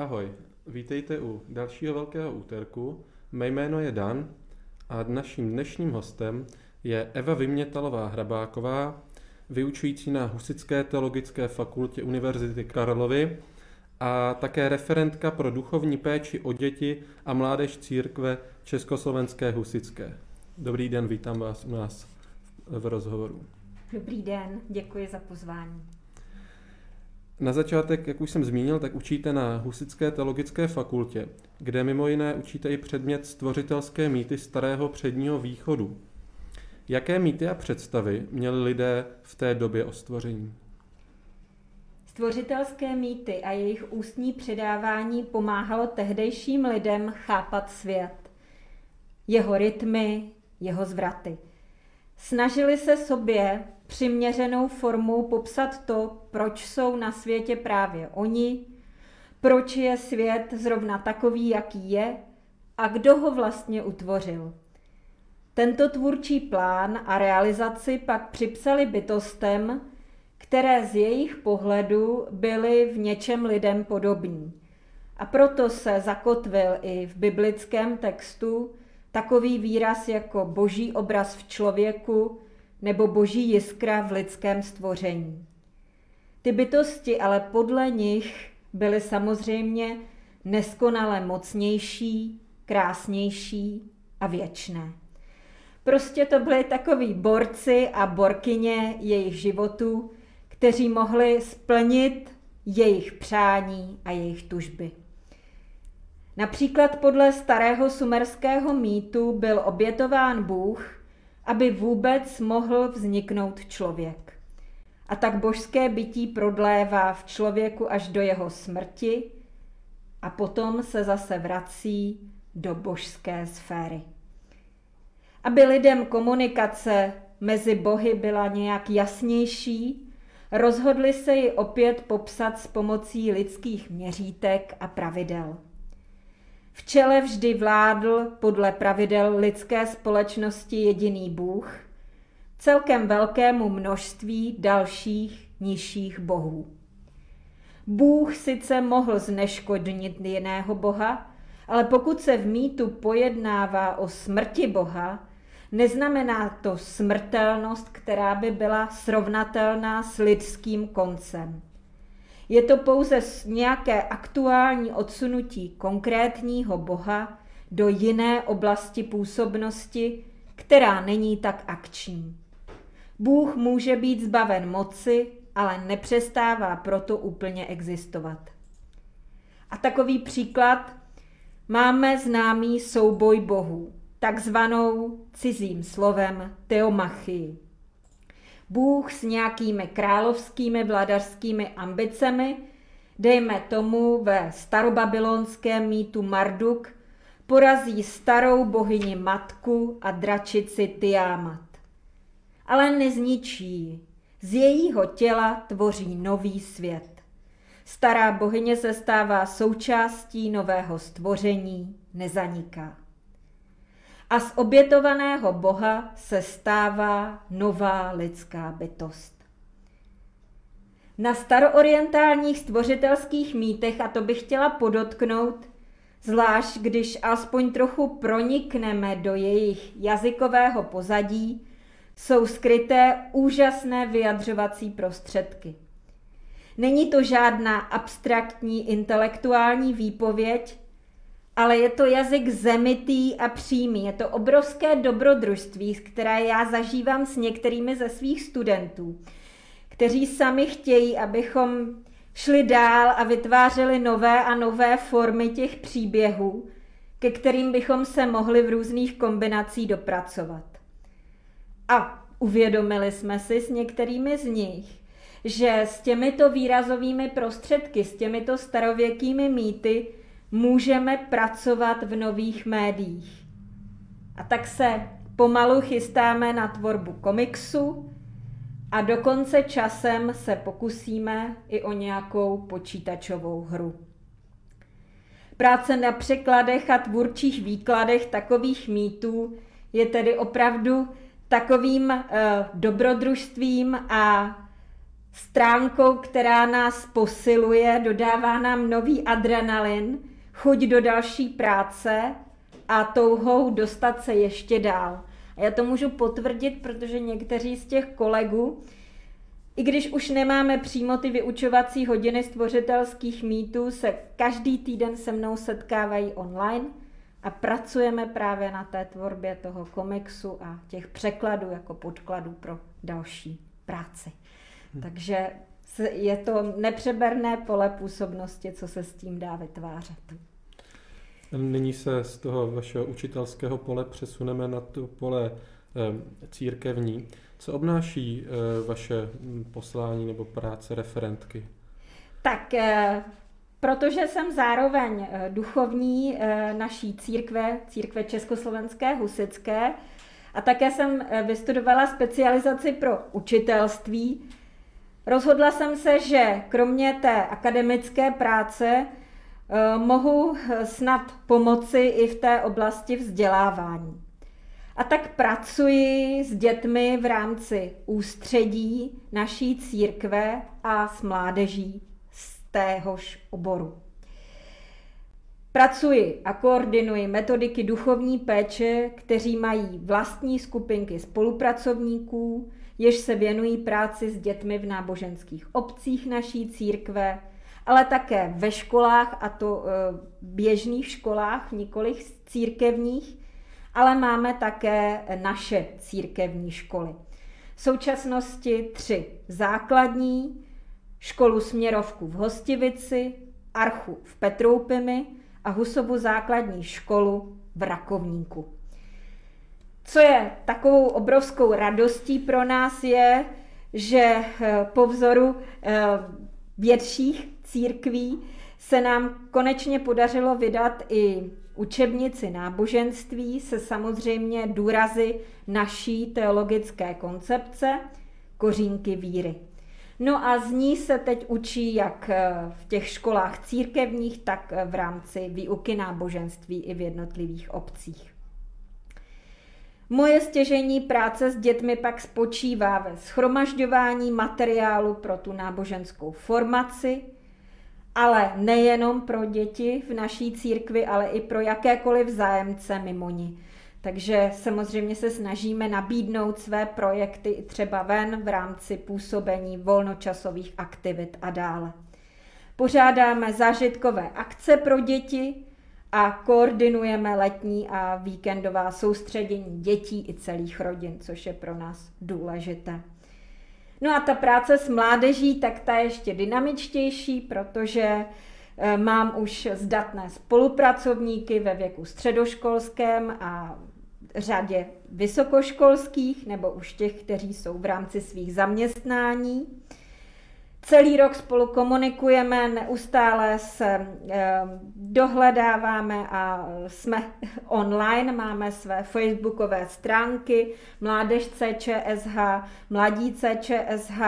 Ahoj, vítejte u dalšího velkého úterku. Mé jméno je Dan a naším dnešním hostem je Eva Vymětalová Hrabáková, vyučující na Husické teologické fakultě Univerzity Karlovy a také referentka pro duchovní péči o děti a mládež církve Československé husické. Dobrý den, vítám vás u nás v rozhovoru. Dobrý den, děkuji za pozvání. Na začátek, jak už jsem zmínil, tak učíte na Husické teologické fakultě, kde mimo jiné učíte i předmět stvořitelské mýty starého předního východu. Jaké mýty a představy měli lidé v té době o stvoření? Stvořitelské mýty a jejich ústní předávání pomáhalo tehdejším lidem chápat svět, jeho rytmy, jeho zvraty. Snažili se sobě přiměřenou formou popsat to, proč jsou na světě právě oni, proč je svět zrovna takový, jaký je a kdo ho vlastně utvořil. Tento tvůrčí plán a realizaci pak připsali bytostem, které z jejich pohledu byly v něčem lidem podobní. A proto se zakotvil i v biblickém textu takový výraz jako boží obraz v člověku nebo boží jiskra v lidském stvoření. Ty bytosti ale podle nich byly samozřejmě neskonale mocnější, krásnější a věčné. Prostě to byly takový borci a borkyně jejich životů, kteří mohli splnit jejich přání a jejich tužby. Například podle starého sumerského mýtu byl obětován Bůh, aby vůbec mohl vzniknout člověk. A tak božské bytí prodlévá v člověku až do jeho smrti a potom se zase vrací do božské sféry. Aby lidem komunikace mezi bohy byla nějak jasnější, rozhodli se ji opět popsat s pomocí lidských měřítek a pravidel. V čele vždy vládl podle pravidel lidské společnosti jediný Bůh, celkem velkému množství dalších nižších bohů. Bůh sice mohl zneškodnit jiného boha, ale pokud se v mýtu pojednává o smrti boha, Neznamená to smrtelnost, která by byla srovnatelná s lidským koncem. Je to pouze nějaké aktuální odsunutí konkrétního Boha do jiné oblasti působnosti, která není tak akční. Bůh může být zbaven moci, ale nepřestává proto úplně existovat. A takový příklad máme známý souboj bohů takzvanou cizím slovem teomachii. Bůh s nějakými královskými vladařskými ambicemi, dejme tomu ve starobabylonském mýtu Marduk, porazí starou bohyni matku a dračici Tiamat. Ale nezničí Z jejího těla tvoří nový svět. Stará bohyně se stává součástí nového stvoření, nezaniká a z obětovaného Boha se stává nová lidská bytost. Na staroorientálních stvořitelských mýtech, a to bych chtěla podotknout, zvlášť když alespoň trochu pronikneme do jejich jazykového pozadí, jsou skryté úžasné vyjadřovací prostředky. Není to žádná abstraktní intelektuální výpověď, ale je to jazyk zemitý a přímý. Je to obrovské dobrodružství, které já zažívám s některými ze svých studentů, kteří sami chtějí, abychom šli dál a vytvářeli nové a nové formy těch příběhů, ke kterým bychom se mohli v různých kombinacích dopracovat. A uvědomili jsme si s některými z nich, že s těmito výrazovými prostředky, s těmito starověkými mýty můžeme pracovat v nových médiích. A tak se pomalu chystáme na tvorbu komiksu a dokonce časem se pokusíme i o nějakou počítačovou hru. Práce na překladech a tvůrčích výkladech takových mýtů je tedy opravdu takovým uh, dobrodružstvím a stránkou, která nás posiluje, dodává nám nový adrenalin, chuť do další práce a touhou dostat se ještě dál. A já to můžu potvrdit, protože někteří z těch kolegů, i když už nemáme přímo ty vyučovací hodiny stvořitelských mýtů, se každý týden se mnou setkávají online a pracujeme právě na té tvorbě toho komiksu a těch překladů jako podkladů pro další práci. Hmm. Takže je to nepřeberné pole působnosti, co se s tím dá vytvářet. Nyní se z toho vašeho učitelského pole přesuneme na to pole eh, církevní. Co obnáší eh, vaše hm, poslání nebo práce referentky? Tak, eh, protože jsem zároveň duchovní naší církve, církve Československé husické, a také jsem vystudovala specializaci pro učitelství, rozhodla jsem se, že kromě té akademické práce Eh, mohu eh, snad pomoci i v té oblasti vzdělávání. A tak pracuji s dětmi v rámci ústředí naší církve a s mládeží z téhož oboru. Pracuji a koordinuji metodiky duchovní péče, kteří mají vlastní skupinky spolupracovníků, jež se věnují práci s dětmi v náboženských obcích naší církve, ale také ve školách, a to e, běžných školách, nikoli církevních, ale máme také naše církevní školy. V současnosti tři základní, školu směrovku v Hostivici, Archu v Petroupimi a Husovu základní školu v Rakovníku. Co je takovou obrovskou radostí pro nás je, že e, po vzoru e, větších církví se nám konečně podařilo vydat i učebnici náboženství se samozřejmě důrazy naší teologické koncepce kořínky víry. No a z ní se teď učí jak v těch školách církevních, tak v rámci výuky náboženství i v jednotlivých obcích. Moje stěžení práce s dětmi pak spočívá ve schromažďování materiálu pro tu náboženskou formaci, ale nejenom pro děti v naší církvi, ale i pro jakékoliv zájemce mimo ní. Takže samozřejmě se snažíme nabídnout své projekty i třeba ven v rámci působení volnočasových aktivit a dále. Pořádáme zážitkové akce pro děti a koordinujeme letní a víkendová soustředění dětí i celých rodin, což je pro nás důležité. No a ta práce s mládeží, tak ta je ještě dynamičtější, protože eh, mám už zdatné spolupracovníky ve věku středoškolském a řadě vysokoškolských, nebo už těch, kteří jsou v rámci svých zaměstnání. Celý rok spolu komunikujeme, neustále se eh, dohledáváme a jsme online, máme své facebookové stránky Mládež CČSH, Mladí CČSH,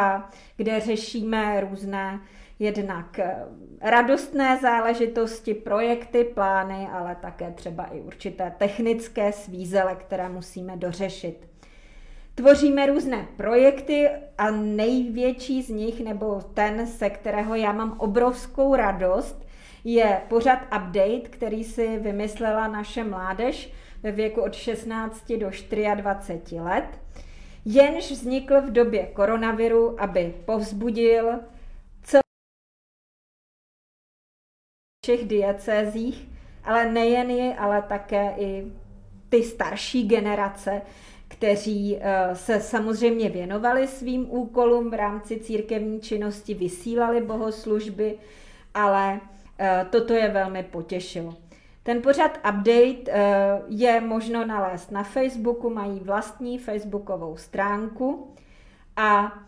kde řešíme různé jednak eh, radostné záležitosti, projekty, plány, ale také třeba i určité technické svízele, které musíme dořešit. Tvoříme různé projekty a největší z nich, nebo ten, se kterého já mám obrovskou radost, je pořad Update, který si vymyslela naše mládež ve věku od 16 do 24 let, jenž vznikl v době koronaviru, aby povzbudil celou všech diecézích, ale nejen je, ale také i ty starší generace, kteří eh, se samozřejmě věnovali svým úkolům v rámci církevní činnosti, vysílali bohoslužby, ale eh, toto je velmi potěšilo. Ten pořad update eh, je možno nalézt na Facebooku, mají vlastní facebookovou stránku a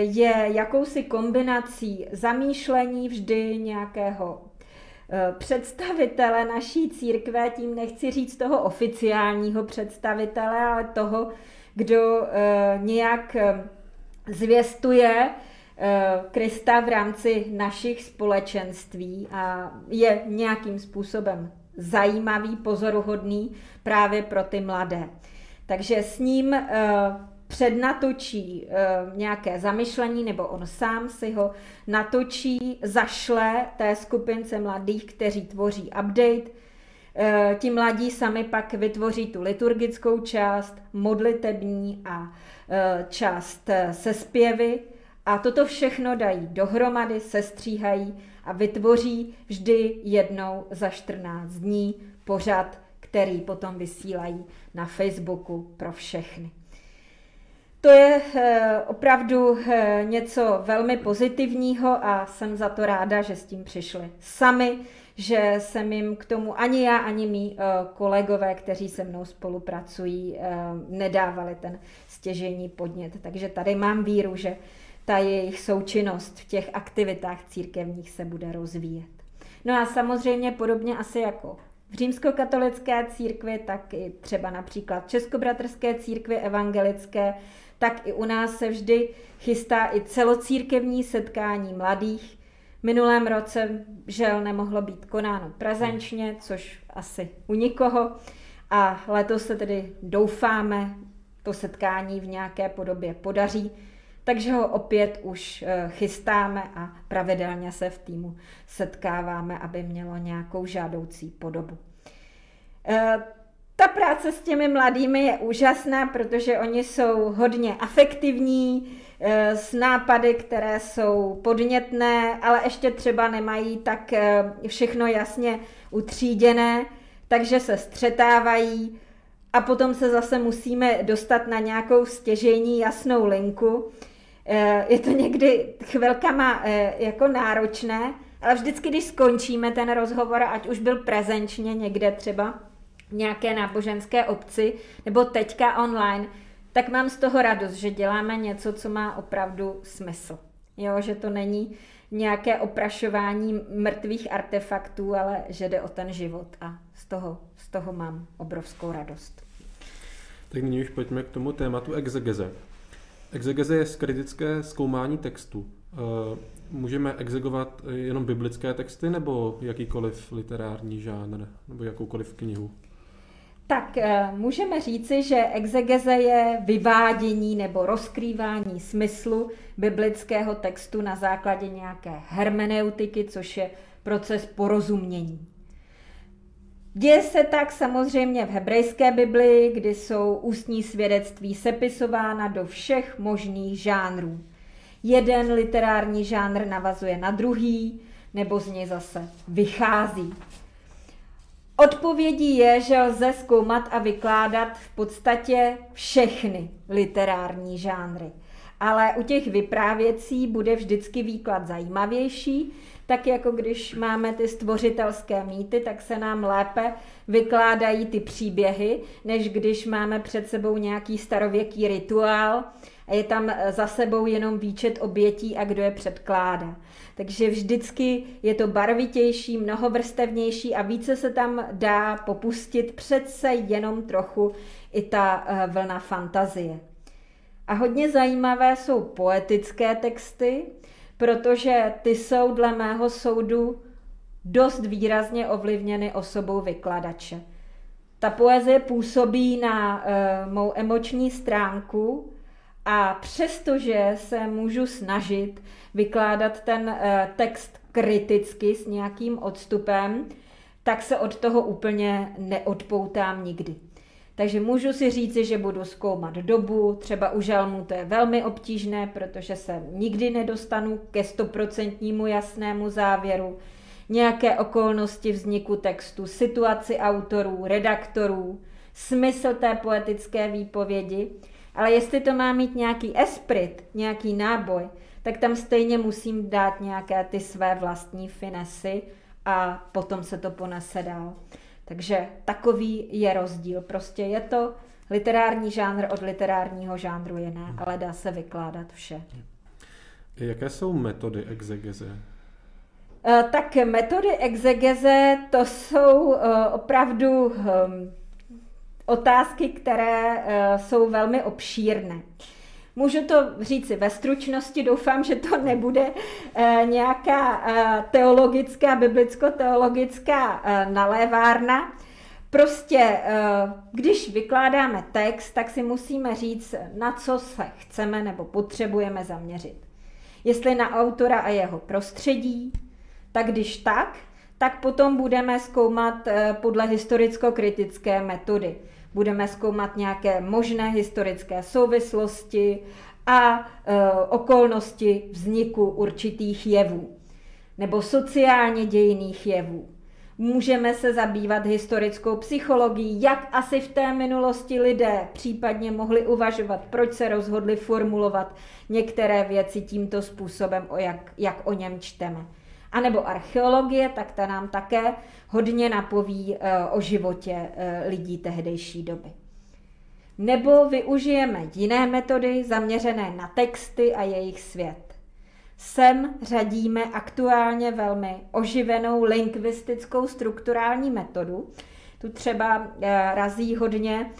je jakousi kombinací zamýšlení vždy nějakého představitele naší církve, tím nechci říct toho oficiálního představitele, ale toho, kdo eh, nějak eh, zvěstuje Krista v rámci našich společenství a je nějakým způsobem zajímavý, pozoruhodný právě pro ty mladé. Takže s ním přednatočí nějaké zamyšlení, nebo on sám si ho natočí, zašle té skupince mladých, kteří tvoří update, Ti mladí sami pak vytvoří tu liturgickou část, modlitební a část se zpěvy a toto všechno dají dohromady, sestříhají a vytvoří vždy jednou za 14 dní pořad, který potom vysílají na Facebooku pro všechny. To je eh, opravdu eh, něco velmi pozitivního a jsem za to ráda, že s tím přišli sami, že jsem jim k tomu ani já, ani mý eh, kolegové, kteří se mnou spolupracují, nedávali ten stěžení podnět. Takže tady mám víru, že ta jejich součinnost v těch aktivitách církevních se bude rozvíjet. No a samozřejmě podobně asi jako v římskokatolické církvi, tak i třeba například Českobratrské církvi evangelické, tak i u nás se vždy chystá i celocírkevní setkání mladých. Minulém roce žel nemohlo být konáno prezenčně, což asi u nikoho. A letos se tedy doufáme, to setkání v nějaké podobě podaří. Takže ho opět už eh, chystáme a pravidelně se v týmu setkáváme, aby mělo nějakou žádoucí podobu. Eh, ta práce s těmi mladými je úžasná, protože oni jsou hodně afektivní, eh, s nápady, které jsou podnětné, ale ještě třeba nemají tak všechno jasně utříděné, takže se střetávají a potom se zase musíme dostat na nějakou stěžení jasnou linku. Eh, je to někdy chvilkama eh, jako náročné, ale vždycky, když skončíme ten rozhovor, ať už byl prezenčně někde třeba nějaké náboženské obci, nebo teďka online, tak mám z toho radost, že děláme něco, co má opravdu smysl. Jo, že to není nějaké oprašování mrtvých artefaktů, ale že jde o ten život a z toho, z toho mám obrovskou radost. Tak nyní už pojďme k tomu tématu exegeze. Exegeze je kritické zkoumání textu. Eh, můžeme exegovat jenom biblické texty nebo jakýkoliv literární žánr nebo jakoukoliv knihu? Tak eh, můžeme říci, že exegeze je vyvádění nebo rozkrývání smyslu biblického textu na základě nějaké hermeneutiky, což je proces porozumění. Děje se tak samozřejmě v hebrejské Biblii, kdy jsou ústní svědectví sepisována do všech možných žánrů. Jeden literární žánr navazuje na druhý, nebo z něj zase vychází. Odpovědí je, že lze zkoumat a vykládat v podstatě všechny literární žánry. Ale u těch vyprávěcí bude vždycky výklad zajímavější, tak jako když máme ty stvořitelské mýty, tak se nám lépe vykládají ty příběhy, než když máme před sebou nějaký starověký rituál a je tam za sebou jenom výčet obětí a kdo je předkládá. Takže vždycky je to barvitější, mnohovrstevnější a více se tam dá popustit přece jenom trochu i ta eh, vlna fantazie. A hodně zajímavé jsou poetické texty, protože ty jsou dle mého soudu dost výrazně ovlivněny osobou vykladače. Ta poezie působí na uh, mou emoční stránku a přestože se můžu snažit vykládat ten uh, text kriticky s nějakým odstupem, tak se od toho úplně neodpoutám nikdy. Takže můžu si říci, že budu zkoumat dobu, třeba u žalmu to je velmi obtížné, protože se nikdy nedostanu ke stoprocentnímu jasnému závěru, nějaké okolnosti vzniku textu, situaci autorů, redaktorů, smysl té poetické výpovědi, ale jestli to má mít nějaký esprit, nějaký náboj, tak tam stejně musím dát nějaké ty své vlastní finesy a potom se to ponese dál. Takže takový je rozdíl. Prostě je to literární žánr od literárního žánru jiné, ale dá se vykládat vše. Jaké jsou metody exegeze? Eh, tak metody exegeze to jsou eh, opravdu ehm, otázky, které eh, jsou velmi obšírné. Můžu to říci ve stručnosti, doufám, že to nebude eh, nějaká eh, teologická, biblicko-teologická eh, nalévárna, Prostě, když vykládáme text, tak si musíme říct, na co se chceme nebo potřebujeme zaměřit. Jestli na autora a jeho prostředí, tak když tak, tak potom budeme zkoumat podle historicko-kritické metody. Budeme zkoumat nějaké možné historické souvislosti a e, okolnosti vzniku určitých jevů nebo sociálně dějných jevů. Můžeme se zabývat historickou psychologií, jak asi v té minulosti lidé případně mohli uvažovat, proč se rozhodli formulovat některé věci tímto způsobem, o jak, jak o něm čteme. A nebo archeologie, tak ta nám také hodně napoví eh, o životě eh, lidí tehdejší doby. Nebo využijeme jiné metody zaměřené na texty a jejich svět. Sem řadíme aktuálně velmi oživenou lingvistickou strukturální metodu. Tu třeba eh, razí hodně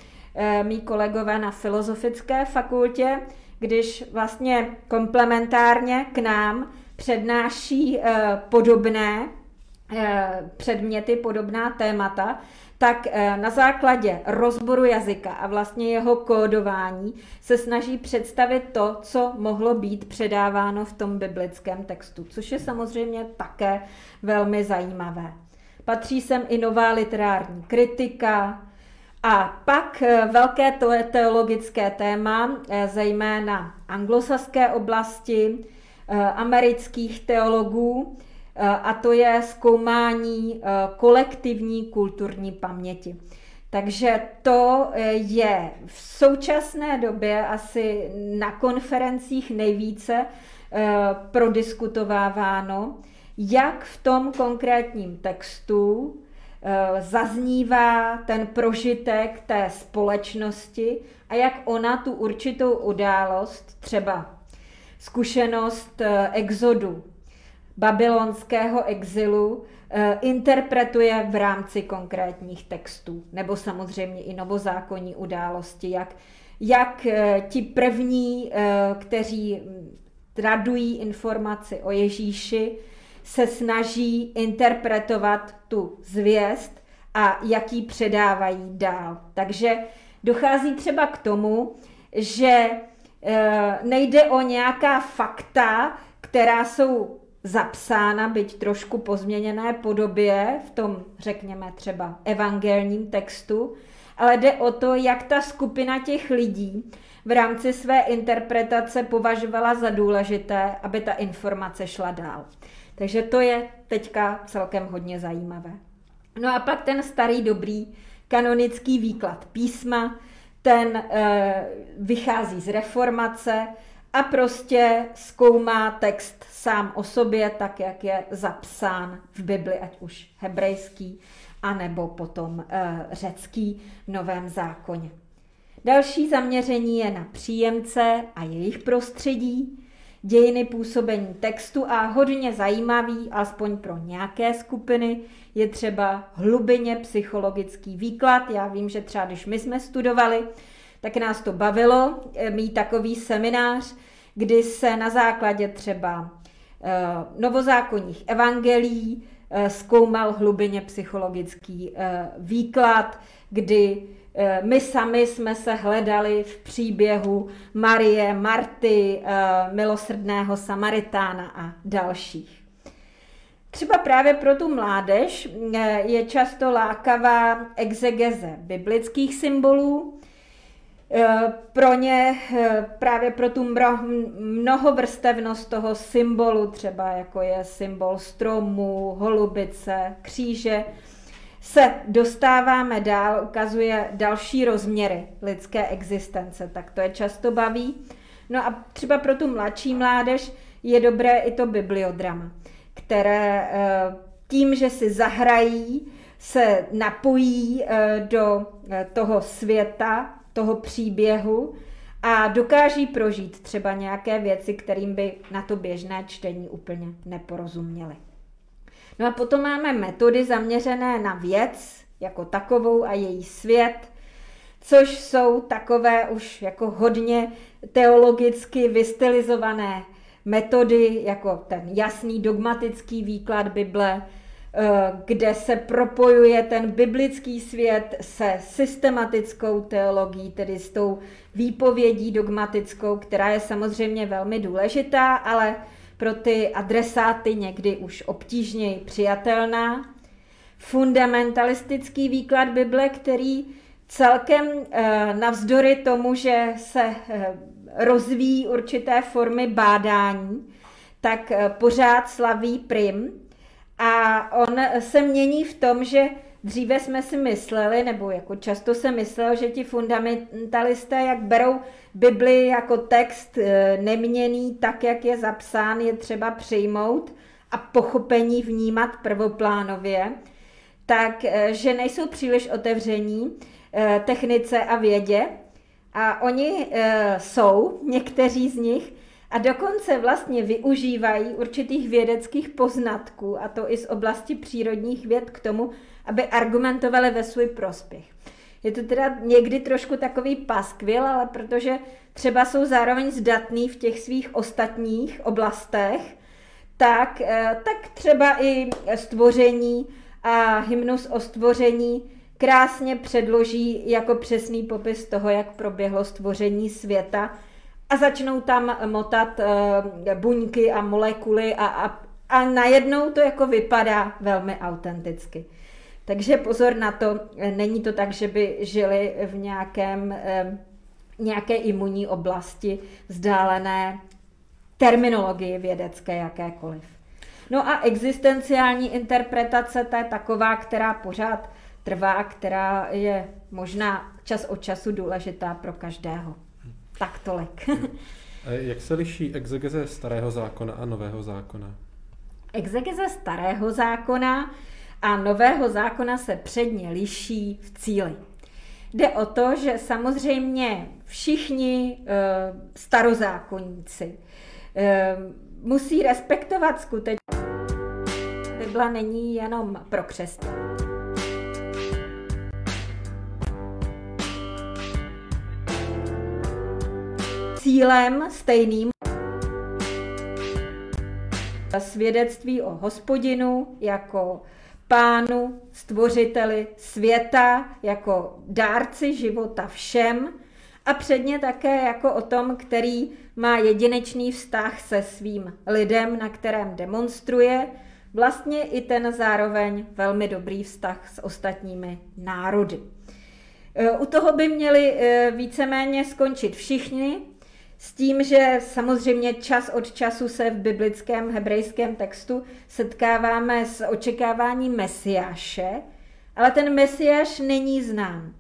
mý kolegové na Filozofické fakultě, když vlastně komplementárně k nám přednáší eh, podobné eh, předměty, podobná témata, tak eh, na základě rozboru jazyka a vlastně jeho kódování se snaží představit to, co mohlo být předáváno v tom biblickém textu, což je samozřejmě také velmi zajímavé. Patří sem i nová literární kritika, a pak velké teologické téma, zejména anglosaské oblasti, amerických teologů, eh, a to je zkoumání eh, kolektivní kulturní paměti. Takže to je v současné době asi na konferencích nejvíce prodiskutováváno, jak v tom konkrétním textu zaznívá ten prožitek té společnosti a jak ona tu určitou událost, třeba zkušenost eh, exodu, babylonského exilu, eh, interpretuje v rámci konkrétních textů, nebo samozřejmě i novozákonní události, jak, jak eh, ti první, kteří tradují informaci o Ježíši, se snaží interpretovat tu zvěst a jak ji předávají dál. Takže dochází třeba k tomu, že nejde o nějaká fakta, která jsou zapsána, byť trošku pozměněné podobě v tom, řekněme třeba evangelním textu, ale jde o to, jak ta skupina těch lidí v rámci své interpretace považovala za důležité, aby ta informace šla dál. Takže to je teďka celkem hodně zajímavé. No a pak ten starý dobrý kanonický výklad písma, ten e, vychází z reformace a prostě zkoumá text sám o sobě, tak jak je zapsán v Bibli, ať už hebrejský, anebo potom e, řecký v Novém zákoně. Další zaměření je na příjemce a jejich prostředí, dějiny působení textu a hodně zajímavý, alespoň pro nějaké skupiny, je třeba hlubině psychologický výklad. Já vím, že třeba když my jsme studovali, tak nás to bavilo eh, mít takový seminář, kdy se na základě třeba eh, novozákonních evangelií eh, zkoumal hlubině psychologický výklad, kdy my sami jsme se hledali v příběhu Marie, Marty, milosrdného Samaritána a dalších. Třeba právě pro tu mládež eh, je často lákavá exegeze biblických symbolů, eh, pro ně, eh, právě pro tu mnohovrstevnost toho symbolu, třeba jako je symbol stromu, holubice, kříže, se dostáváme dál, ukazuje další rozměry lidské existence, tak to je často baví. No a třeba pro tu mladší mládež je dobré i to bibliodrama které eh, tím, že si zahrají, se napojí eh, do eh, toho světa, toho příběhu a dokáží prožít třeba nějaké věci, kterým by na to běžné čtení úplně neporozuměli. No a potom máme metody zaměřené na věc jako takovou a její svět, což jsou takové už jako hodně teologicky vystylizované metody jako ten jasný dogmatický výklad Bible, kde se propojuje ten biblický svět se systematickou teologií, tedy s tou výpovědí dogmatickou, která je samozřejmě velmi důležitá, ale pro ty adresáty někdy už obtížněji přijatelná. Fundamentalistický výklad Bible, který celkem eh, navzdory tomu, že se eh, rozvíjí určité formy bádání, tak eh, pořád slaví prim. A on se mění v tom, že dříve jsme si mysleli, nebo jako často se myslel, že ti fundamentalisté, jak berou Bibli jako text neměný, tak, jak je zapsán, je třeba přijmout a pochopení vnímat prvoplánově, tak že nejsou příliš otevření Eh, technice a vědě. A oni eh, jsou, někteří z nich, a dokonce vlastně využívají určitých vědeckých poznatků, a to i z oblasti přírodních věd, k tomu, aby argumentovali ve svůj prospěch. Je to teda někdy trošku takový paskvil, ale protože třeba jsou zároveň zdatný v těch svých ostatních oblastech, tak, eh, tak třeba i stvoření a hymnus o stvoření krásně předloží jako přesný popis toho, jak proběhlo stvoření světa a začnou tam motat uh, buňky a molekuly a, a, a najednou to jako vypadá velmi autenticky. Takže pozor na to, není to tak, že by žili v nějakém, uh, nějaké imunní oblasti vzdálené terminologii vědecké jakékoliv. No a existenciální interpretace, to je taková, která pořád trvá, která je možná čas od času důležitá pro každého. Tak tolik. Jak se liší exegeze starého zákona a nového zákona? Exegeze starého zákona a nového zákona se předně liší v cíli. Jde o to, že samozřejmě všichni e, starozákonníci e, musí respektovat skutečnost. Bible není jenom pro křesťany. Cílem stejným. Svědectví o hospodinu jako pánu, stvořiteli světa, jako dárci života všem a předně také jako o tom, který má jedinečný vztah se svým lidem, na kterém demonstruje, vlastně i ten zároveň velmi dobrý vztah s ostatními národy. U toho by měli eh, víceméně skončit všichni, s tím, že samozřejmě čas od času se v biblickém hebrejském textu setkáváme s očekáváním Mesiáše, ale ten Mesiáš není znám.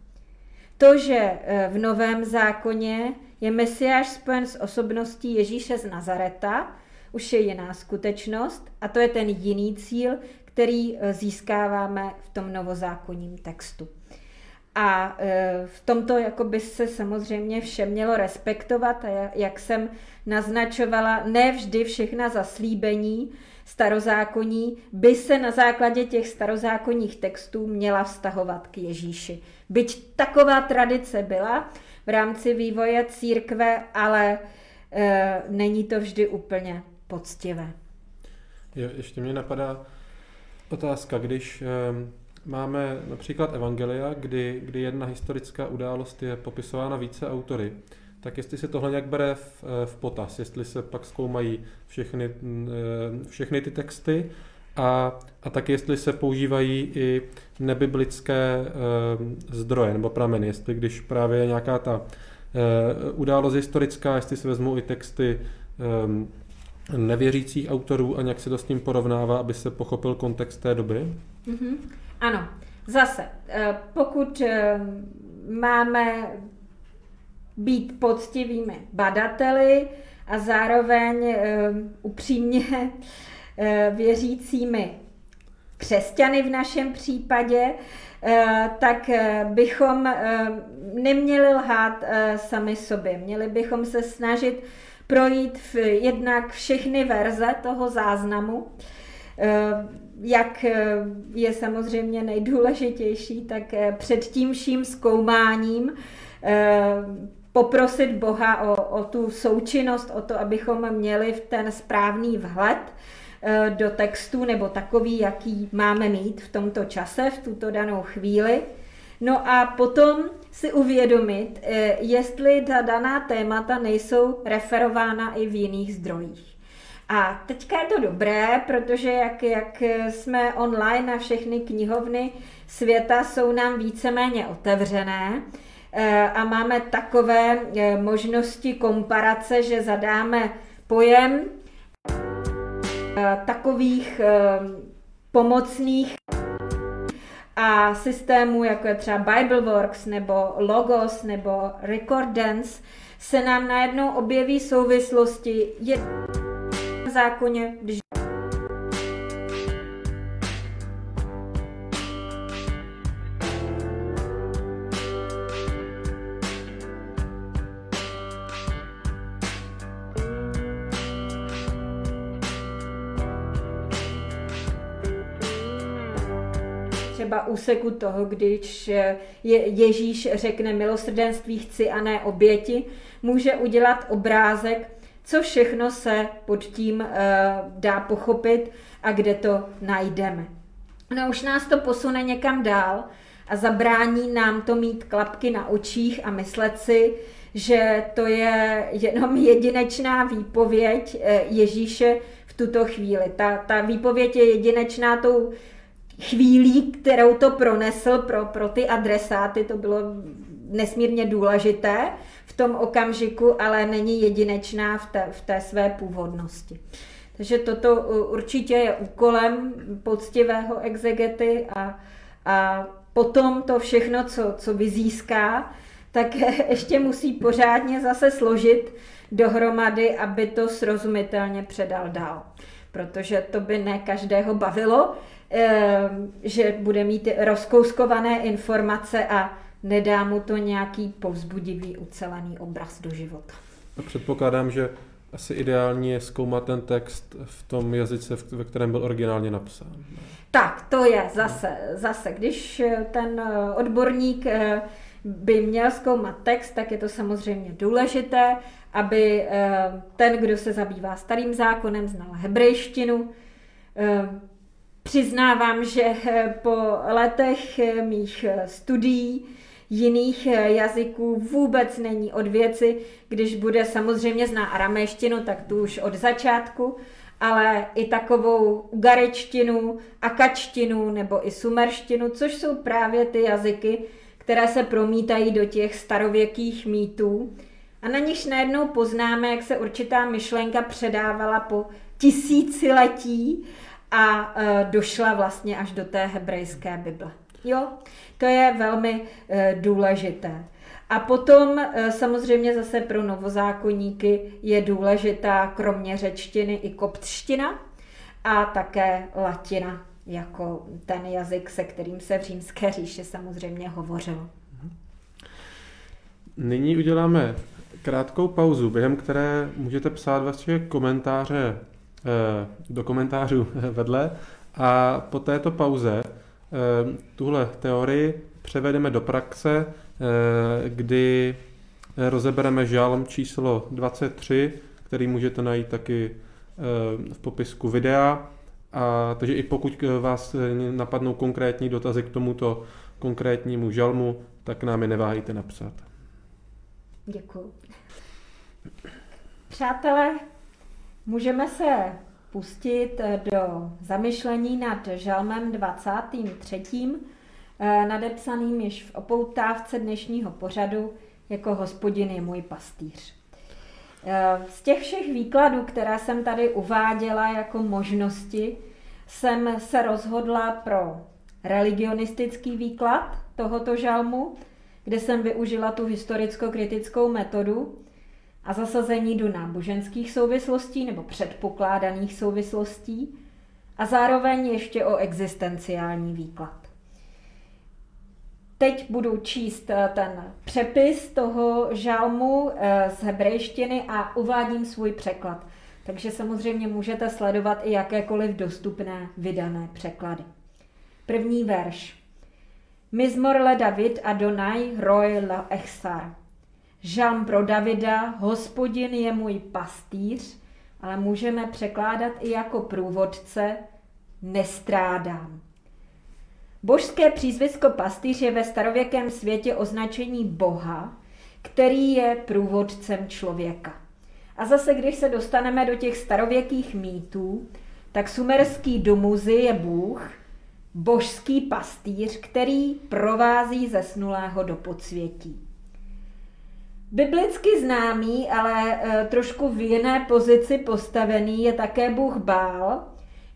To, že e, v Novém zákoně je Mesiáš spojen s osobností Ježíše z Nazareta, už je jiná skutečnost a to je ten jiný cíl, který e, získáváme v tom novozákonním textu. A e, v tomto jako by se samozřejmě vše mělo respektovat a jak jsem naznačovala, ne vždy všechna zaslíbení starozákoní by se na základě těch starozákonních textů měla vztahovat k Ježíši. Byť taková tradice byla v rámci vývoje církve, ale e, není to vždy úplně poctivé. Je, ještě mě napadá otázka, když e, máme například Evangelia, kdy, kdy jedna historická událost je popisována více autory, tak jestli se tohle nějak bere v, v potaz, jestli se pak zkoumají všechny, eh, všechny ty texty a, a tak jestli se používají i nebiblické uh, zdroje nebo prameny, jestli když právě je nějaká ta událost historická, jestli se vezmou i texty nevěřících autorů a nějak se to s ním porovnává, aby se pochopil kontext té doby? Mm-hmm. Ano, zase, eh, pokud eh, máme být poctivými badateli a zároveň eh, upřímně věřícími křesťany v našem případě, tak bychom neměli lhát sami sobě. Měli bychom se snažit projít v, jednak všechny verze toho záznamu, jak eh, je samozřejmě nejdůležitější, tak eh, před tím vším zkoumáním eh, poprosit Boha o, o tu součinnost, o to, abychom měli v ten správný vhled do textu nebo takový, jaký máme mít v tomto čase, v tuto danou chvíli. No a potom si uvědomit, jestli ta daná témata nejsou referována i v jiných zdrojích. A teďka je to dobré, protože jak, jak jsme online a všechny knihovny světa jsou nám víceméně otevřené eh, a máme takové eh, možnosti komparace, že zadáme pojem takových pomocných a systémů, jako je třeba Bibleworks nebo Logos nebo Recordance, se nám najednou objeví souvislosti je zákoně, když třeba úseku toho, když je Ježíš řekne milosrdenství chci a ne oběti, může udělat obrázek, co všechno se pod tím uh, dá pochopit a kde to najdeme. No už nás to posune někam dál a zabrání nám to mít klapky na očích a myslet si, že to je jenom jedinečná výpověď eh, Ježíše v tuto chvíli. Ta, ta výpověď je jedinečná tou chvílí, kterou to pronesl pro, pro ty adresáty, to bylo nesmírně důležité v tom okamžiku, ale není jedinečná v té, v té své původnosti. Takže toto určitě je úkolem poctivého exegety a, a potom to všechno, co, co vyzíská, tak ještě musí pořádně zase složit dohromady, aby to srozumitelně předal dál. Protože to by ne každého bavilo, Ehm, že bude mít rozkouskované informace a nedá mu to nějaký povzbudivý, ucelený obraz do života. A předpokládám, že asi ideální je zkoumat ten text v tom jazyce, ve kterém byl originálně napsán. Tak, to je zase, zase, když ten odborník eh, by měl zkoumat text, tak je to samozřejmě důležité, aby eh, ten, kdo se zabývá starým zákonem, znal hebrejštinu, eh, Přiznávám, že eh, po letech eh, mých eh, studií jiných jazyků vůbec není od věci, když bude samozřejmě zná aramejštinu, tak tu už od začátku, ale i takovou ugarečtinu, akačtinu nebo i sumerštinu, což jsou právě ty jazyky, které se promítají do těch starověkých mýtů. A na nichž najednou poznáme, jak se určitá myšlenka předávala po tisíciletí a e, došla vlastně až do té hebrejské Bible. Jo, to je velmi e, důležité. A potom e, samozřejmě zase pro novozákonníky je důležitá kromě řečtiny i koptština a také latina jako ten jazyk, se kterým se v římské říši samozřejmě hovořilo. Nyní uděláme krátkou pauzu, během které můžete psát vaše komentáře Eh, do komentářů vedle a po této pauze eh, tuhle teorii převedeme do praxe, eh, kdy rozebereme žalm číslo 23, který můžete najít taky v popisku videa. A, takže i pokud vás napadnou konkrétní dotazy k tomuto konkrétnímu žalmu, tak nám je neváhejte napsat. Děkuji. Přátelé, Můžeme se pustit do zamyšlení nad žalmem 23. Eh, nadepsaným již v opoutávce dnešního pořadu jako hospodin je můj pastýř. Eh, z těch všech výkladů, které jsem tady uváděla jako možnosti, jsem se rozhodla pro religionistický výklad tohoto žalmu, kde jsem využila tu historicko-kritickou metodu, a zasazení do náboženských souvislostí nebo předpokládaných souvislostí a zároveň ještě o existenciální výklad. Teď budu číst eh, ten přepis toho žalmu eh, z hebrejštiny a uvádím svůj překlad. Takže samozřejmě můžete sledovat i jakékoliv dostupné vydané překlady. První verš. Mizmor le David Adonai roj la echsar. Žalm pro Davida, hospodin je můj pastýř ale můžeme překládat i jako průvodce nestrádám. Božské přízvisko pastýř je ve starověkém světě označení Boha, který je průvodcem člověka. A zase, když se dostaneme do těch starověkých mýtů, tak sumerský Dumuzi je Bůh, božský pastýř, který provází zesnulého do podsvětí. Biblicky známý, ale e, trošku v jiné pozici postavený je také Bůh Bál,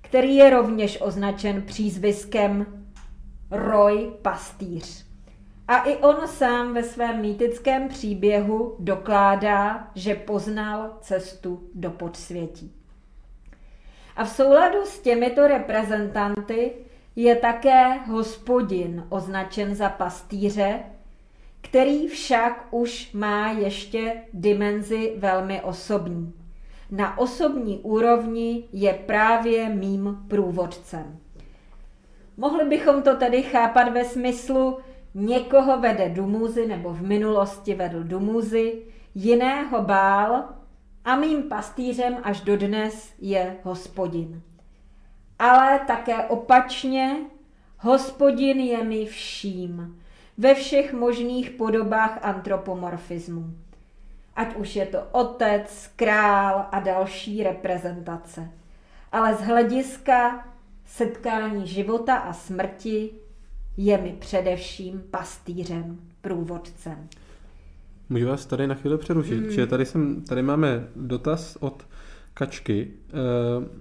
který je rovněž označen přízviskem Roj pastýř. A i on sám ve svém mýtickém příběhu dokládá, že poznal cestu do podsvětí. A v souladu s těmito reprezentanty je také hospodin označen za pastýře, který však už má ještě dimenzi velmi osobní. Na osobní úrovni je právě mým průvodcem. Mohli bychom to tedy chápat ve smyslu, někoho vede Dumuzy nebo v minulosti vedl Dumuzy, jiného bál a mým pastýřem až dodnes je hospodin. Ale také opačně, hospodin je mi vším, ve všech možných podobách antropomorfismu. Ať už je to otec, král a další reprezentace. Ale z hlediska setkání života a smrti je mi především pastýřem, průvodcem. Můžu vás tady na chvíli přerušit, mm. že tady, jsem, tady máme dotaz od Kačky, eh,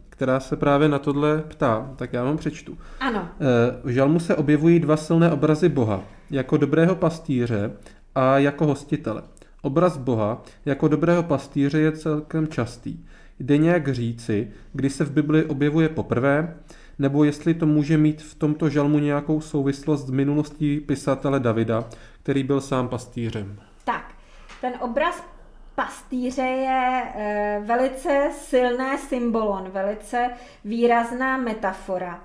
která se právě na tohle ptá, tak já vám přečtu. Ano. Eh, v žalmu se objevují dva silné obrazy Boha, jako dobrého pastýře a jako hostitele. Obraz Boha jako dobrého pastýře je celkem častý. Jde nějak říci, kdy se v Bibli objevuje poprvé, nebo jestli to může mít v tomto žalmu nějakou souvislost s minulostí pisatele Davida, který byl sám pastýřem. Tak, ten obraz pastýře je e, velice silné symbolon, velice výrazná metafora.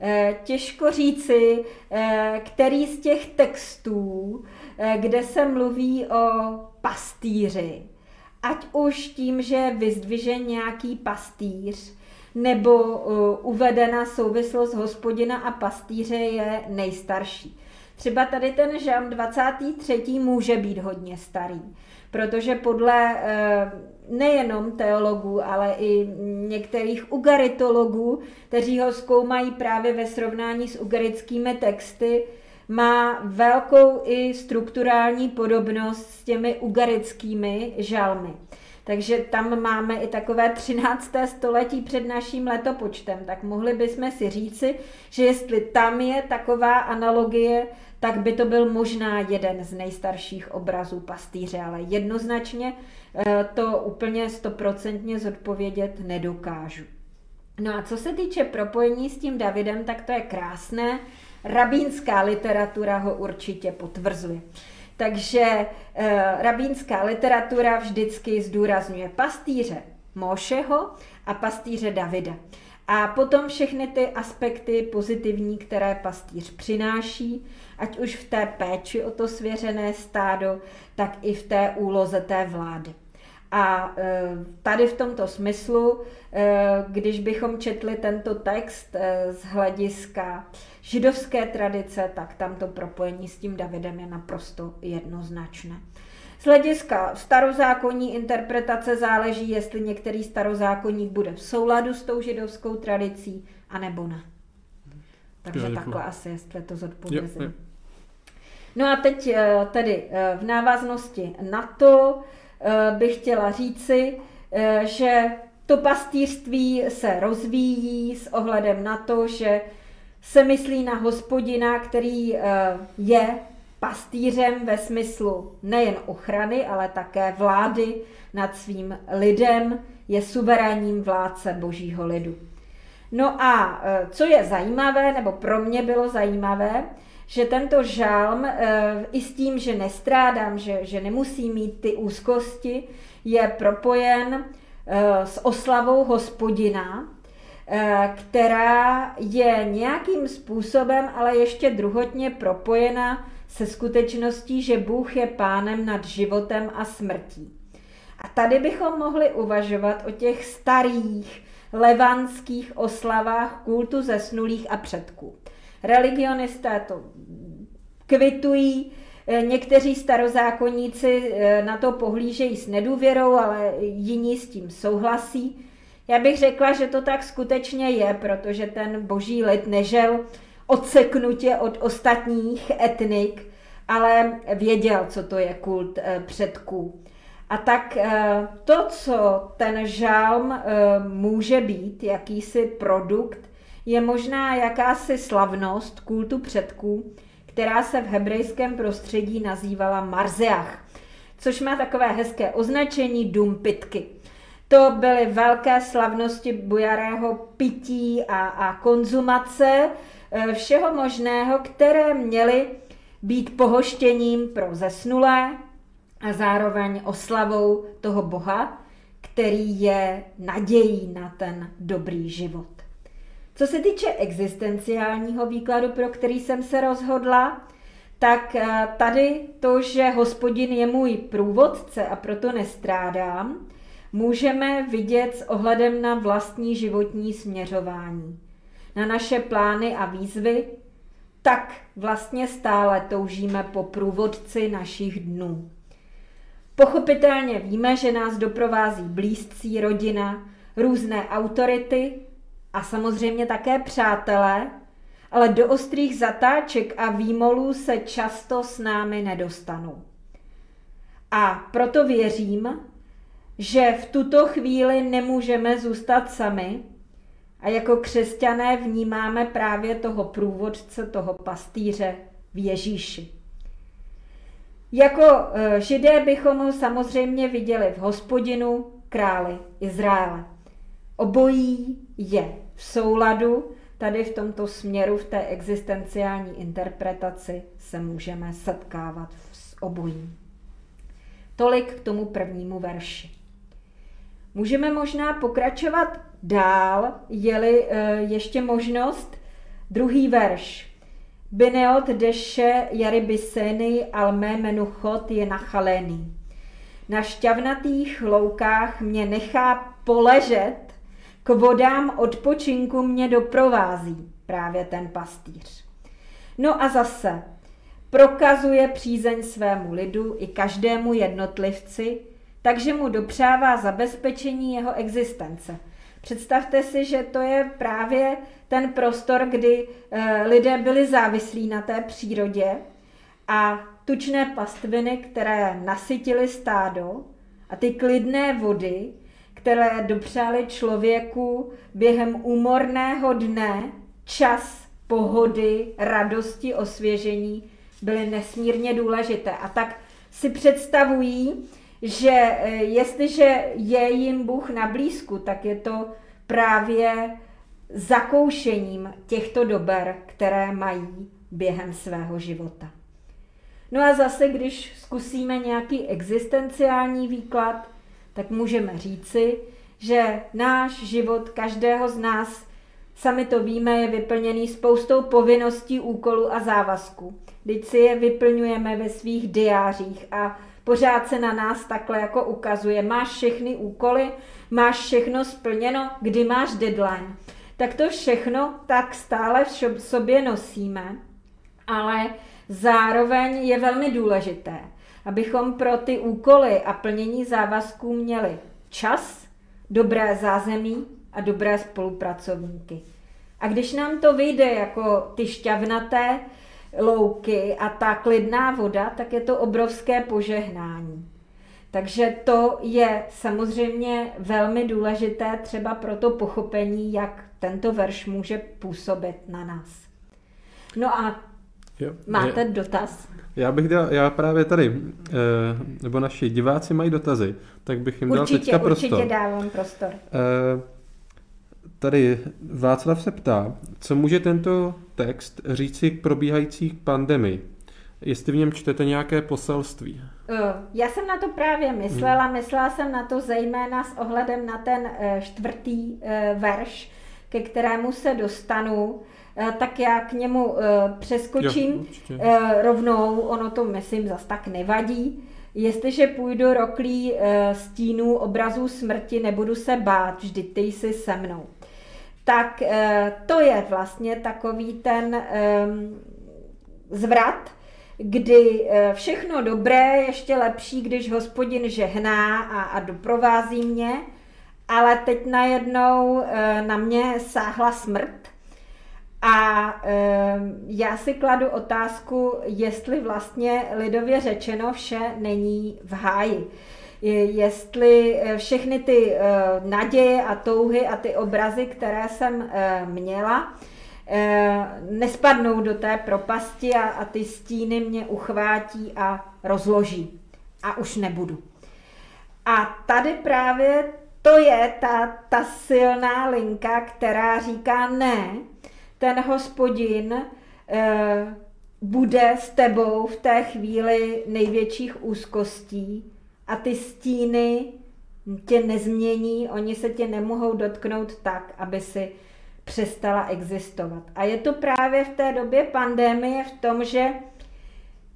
E, těžko říci, e, který z těch textů, kde se mluví o pastýři, ať už tím, že vyzdviže nějaký pastýř, nebo uvedena souvislost hospodina a pastýře je nejstarší. Třeba tady ten žalm 23. může být hodně starý, protože podle uh, nejenom teologů, ale i některých ugaritologů, kteří ho zkoumají právě ve srovnání s ugarickými texty, má velkou i strukturální podobnost s těmi ugarickými žalmy. Takže tam máme i takové 13. století před naším letopočtem, tak mohli bychom si říci, že jestli tam je taková analogie, tak by to byl možná jeden z nejstarších obrazů pastýře, ale jednoznačně eh, to úplně stoprocentně zodpovědět nedokážu. No a co se týče propojení s tím Davidem, tak to je krásné. Rabínská literatura ho určitě potvrzuje. Takže e, rabínská literatura vždycky zdůrazňuje pastýře Mošeho a pastýře Davida. A potom všechny ty aspekty pozitivní, které pastýř přináší, ať už v té péči o to svěřené stádo, tak i v té úloze té vlády. A e, tady v tomto smyslu, e, když bychom četli tento text e, z hlediska židovské tradice, tak tam to propojení s tím Davidem je naprosto jednoznačné. Z hlediska starozákonní interpretace záleží, jestli některý starozákonník bude v souladu s tou židovskou tradicí, anebo ne. Takže jo, takhle asi, jestli to zodpovězím. No a teď tedy v návaznosti na to, Eh, bych chtěla říci, eh, že to pastýřství se rozvíjí s ohledem na to, že se myslí na hospodina, který eh, je pastýřem ve smyslu nejen ochrany, ale také vlády nad svým lidem, je suverénním vládce božího lidu. No a co je zajímavé, nebo pro mě bylo zajímavé, že tento žalm eh, i s tím, že nestrádám, že, že nemusí mít ty úzkosti, je propojen eh, s oslavou hospodina, která je nějakým způsobem, ale ještě druhotně propojena se skutečností, že Bůh je pánem nad životem a smrtí. A tady bychom mohli uvažovat o těch starých levanských oslavách kultu zesnulých a předků. Religionisté to kvitují, eh, někteří starozákonníci eh, na to pohlížejí s nedůvěrou, ale jiní s tím souhlasí. Já bych řekla, že to tak skutečně je, protože ten boží lid nežel odseknutě od ostatních etnik, ale věděl, co to je kult eh, předků. A tak eh, to, co ten žálm eh, může být, jakýsi produkt, je možná jakási slavnost kultu předků, která se v hebrejském prostředí nazývala Marzeach, což má takové hezké označení dumpitky. To byly velké slavnosti bujarého pití a, a konzumace, všeho možného, které měly být pohoštěním pro zesnulé, a zároveň oslavou toho Boha, který je nadějí na ten dobrý život. Co se týče existenciálního výkladu, pro který jsem se rozhodla, tak eh, tady to, že hospodin je můj průvodce a proto nestrádám, můžeme vidět s ohledem na vlastní životní směřování, na naše plány a výzvy, tak vlastně stále toužíme po průvodci našich dnů. Pochopitelně víme, že nás doprovází blízcí, rodina, různé autority a samozřejmě také přátelé, ale do ostrých zatáček a výmolů se často s námi nedostanou. A proto věřím, že v tuto chvíli nemůžeme zůstat sami a jako křesťané vnímáme právě toho průvodce, toho pastýře v Ježíši. Jako e, židé bychom ho samozřejmě viděli v hospodinu králi Izraele. Obojí je v souladu, tady v tomto směru, v té existenciální interpretaci se můžeme setkávat s obojím. Tolik k tomu prvnímu verši. Můžeme možná pokračovat dál, je-li e, ještě možnost. Druhý verš. Bineot deše jaribiseny almé menuchot je nachalený. Na šťavnatých loukách mě nechá poležet, k vodám odpočinku mě doprovází právě ten pastýř. No a zase prokazuje přízeň svému lidu i každému jednotlivci, takže mu dopřává zabezpečení jeho existence – Představte si, že to je právě ten prostor, kdy eh, lidé byli závislí na té přírodě a tučné pastviny, které nasytily stádo a ty klidné vody, které dopřály člověku během úmorného dne čas pohody, radosti, osvěžení, byly nesmírně důležité. A tak si představují, že eh, jestliže je jim Bůh na blízku, tak je to právě zakoušením těchto dober, které mají během svého života. No a zase, když zkusíme nějaký existenciální výklad, tak můžeme říci, že náš život každého z nás, sami to víme, je vyplněný spoustou povinností, úkolů a závazků. Teď si je vyplňujeme ve svých diářích a pořád se na nás takhle jako ukazuje. Máš všechny úkoly, máš všechno splněno, kdy máš deadline. Tak to všechno tak stále v sobě nosíme, ale zároveň je velmi důležité, abychom pro ty úkoly a plnění závazků měli čas, dobré zázemí a dobré spolupracovníky. A když nám to vyjde jako ty šťavnaté, louky a ta klidná voda, tak je to obrovské požehnání. Takže to je samozřejmě velmi důležité třeba pro to pochopení, jak tento verš může působit na nás. No a jo, máte je, dotaz? Já bych dal, já právě tady, eh, nebo naši diváci mají dotazy, tak bych jim určitě, dal teďka prostor. Určitě dávám prostor. Eh, Tady Václav se ptá, co může tento text říci k probíhající pandemii? Jestli v něm čtete nějaké poselství? Eh, já jsem na to právě myslela. Hmm. Myslela jsem na to zejména s ohledem na ten eh, čtvrtý eh, verš, ke kterému se dostanu. Tak já k němu přeskočím jo, rovnou. Ono to, myslím, zas tak nevadí. jestliže půjdu roklí stínů obrazů smrti, nebudu se bát, vždyť ty jsi se mnou. Tak e, to je vlastně takový ten e, zvrat, kdy všechno dobré je ještě lepší, když hospodin žehná a, a doprovází mě, ale teď najednou na mě sáhla smrt a e, já si kladu otázku, jestli vlastně lidově řečeno vše není v háji. Jestli eh, všechny ty e, naděje a touhy a ty obrazy, které jsem e, měla, nespadnou do té propasti a, a ty stíny mě uchvátí a rozloží. A už nebudu. A tady právě to je ta, ta silná linka, která říká ne, ten hospodin eh, bude s tebou v té chvíli největších úzkostí a ty stíny tě nezmění, oni se tě nemohou dotknout tak, aby si přestala existovat. A je to právě v té době pandemie v tom, že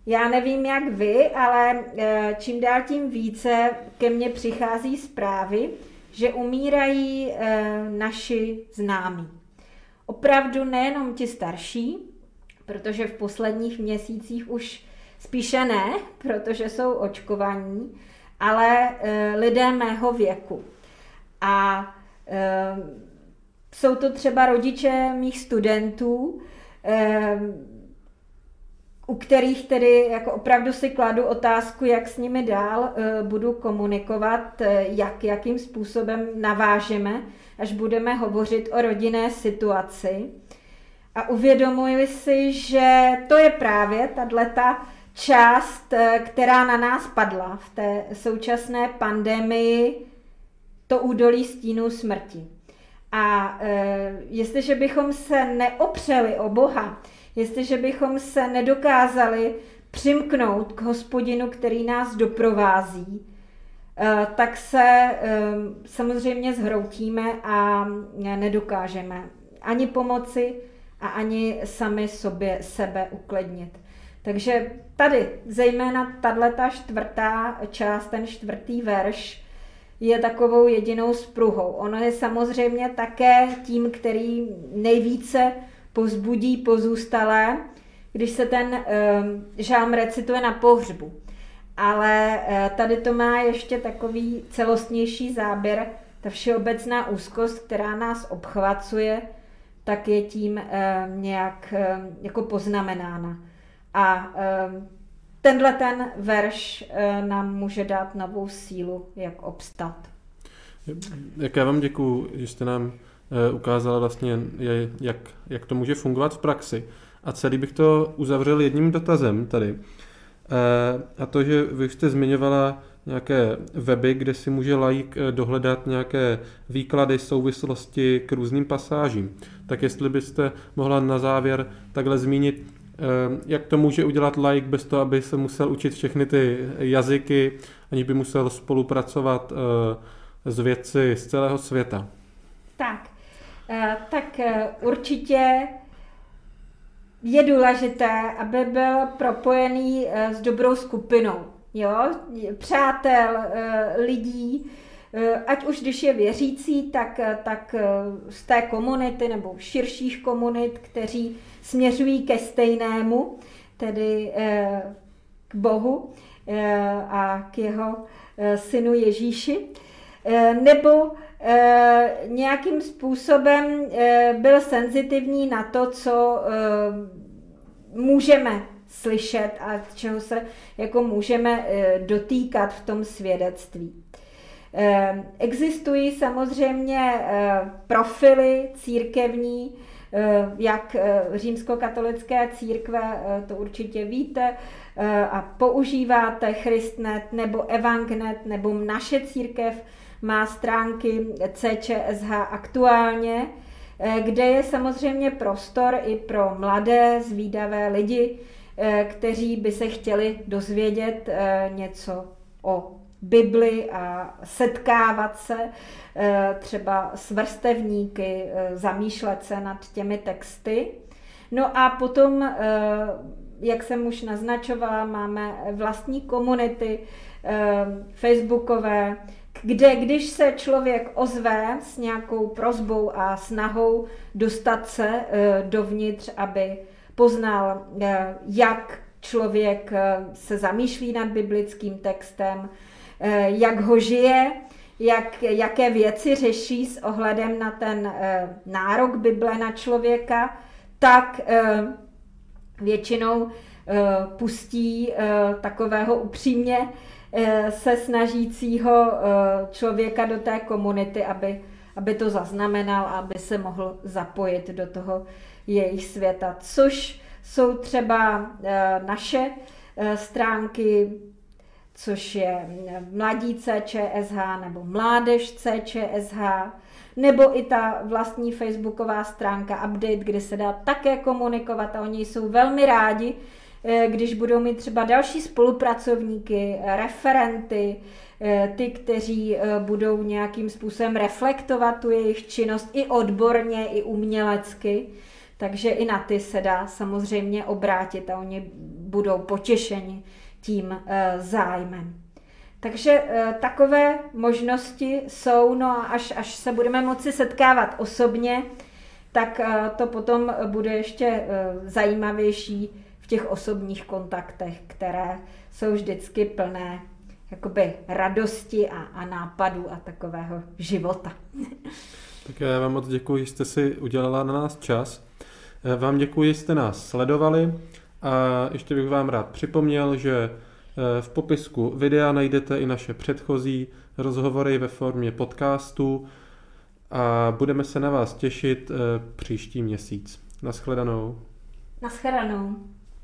já nevím jak vy, ale eh, čím dál tím více ke mně přichází zprávy, že umírají eh, naši známí opravdu nejenom ti starší, protože v posledních měsících už spíše ne, protože jsou očkovaní, ale e, lidé mého věku. A e, jsou to třeba rodiče mých studentů, e, u kterých tedy jako opravdu si kladu otázku, jak s nimi dál budu komunikovat, jak, jakým způsobem navážeme, až budeme hovořit o rodinné situaci. A uvědomuji si, že to je právě tato část, e, která na nás padla v té současné pandemii, to údolí stínu smrti. A e, jestliže bychom se neopřeli o Boha, jestliže bychom se nedokázali přimknout k hospodinu, který nás doprovází, eh, tak se eh, samozřejmě zhroutíme a nedokážeme ani pomoci a ani sami sobě sebe uklidnit. Takže tady, zejména tato čtvrtá část, ten čtvrtý verš, je takovou jedinou spruhou. Ono je samozřejmě také tím, který nejvíce pozbudí pozůstalé, když se ten uh, žálm recituje na pohřbu. Ale uh, tady to má ještě takový celostnější záběr, ta všeobecná úzkost, která nás obchvacuje, tak je tím uh, nějak uh, jako poznamenána. A uh, tenhle ten verš uh, nám může dát novou sílu, jak obstat. Jak já vám děkuji, že jste nám Eh, ukázala vlastně, jak, jak to může fungovat v praxi. A celý bych to uzavřel jedním dotazem tady. Eh, a to, že vy jste zmiňovala nějaké weby, kde si může laik dohledat nějaké výklady souvislosti k různým pasážím. Tak jestli byste mohla na závěr takhle zmínit, jak to může udělat laik bez toho, aby se musel učit všechny ty jazyky, ani by musel spolupracovat s vědci z celého světa. Tak, Eh, tak eh, určitě je důležité, aby byl propojený eh, s dobrou skupinou. Jo? Přátel, lidí, ať už když je věřící, tak, tak z té komunity nebo širších komunit, kteří směřují ke stejnému, tedy k Bohu a k jeho synu Ježíši. Nebo Eh, nějakým způsobem eh, byl senzitivní na to, co eh, můžeme slyšet a čeho se jako můžeme dotýkat v tom svědectví. Existují samozřejmě profily církevní, jak římskokatolické církve, to určitě víte, a používáte Christnet nebo Evangnet nebo naše církev, má stránky CČSH aktuálně, eh, kde je samozřejmě prostor i pro mladé, zvídavé lidi, eh, kteří by se chtěli dozvědět eh, něco o Bibli a setkávat se třeba s vrstevníky, zamýšlet se nad těmi texty. No a potom jak jsem už naznačovala, máme vlastní komunity facebookové, kde když se člověk ozve s nějakou prozbou a snahou dostat se dovnitř, aby poznal, jak člověk se zamýšlí nad biblickým textem, jak ho žije, jak, jaké věci řeší s ohledem na ten e, nárok Bible na člověka, tak e, většinou pustí takového upřímně se snažícího člověka do té komunity, aby, aby to zaznamenal, aby se mohl zapojit do toho jejich světa, což jsou třeba naše stránky což je Mladí CČSH nebo Mládež CČSH, nebo i ta vlastní facebooková stránka Update, kde se dá také komunikovat a oni jsou velmi rádi, eh, když budou mít třeba další spolupracovníky, referenty, eh, ty, kteří eh, budou nějakým způsobem reflektovat tu jejich činnost i odborně, i umělecky. Takže i na ty se dá samozřejmě obrátit a oni budou potěšeni tím eh, zájmem. Takže eh, takové možnosti jsou, no a až, až se budeme moci setkávat osobně, tak eh, to potom bude ještě zajímavější v těch osobních kontaktech, které jsou vždycky plné jakoby radosti a, a nápadů a takového života. Tak já vám moc děkuji, že jste si udělala na nás čas. Vám děkuji, že jste nás sledovali. A ještě bych vám rád připomněl, že eh, v popisku videa najdete i naše předchozí rozhovory ve formě podcastu a budeme se na vás těšit eh, příští měsíc. Naschledanou. Naschledanou.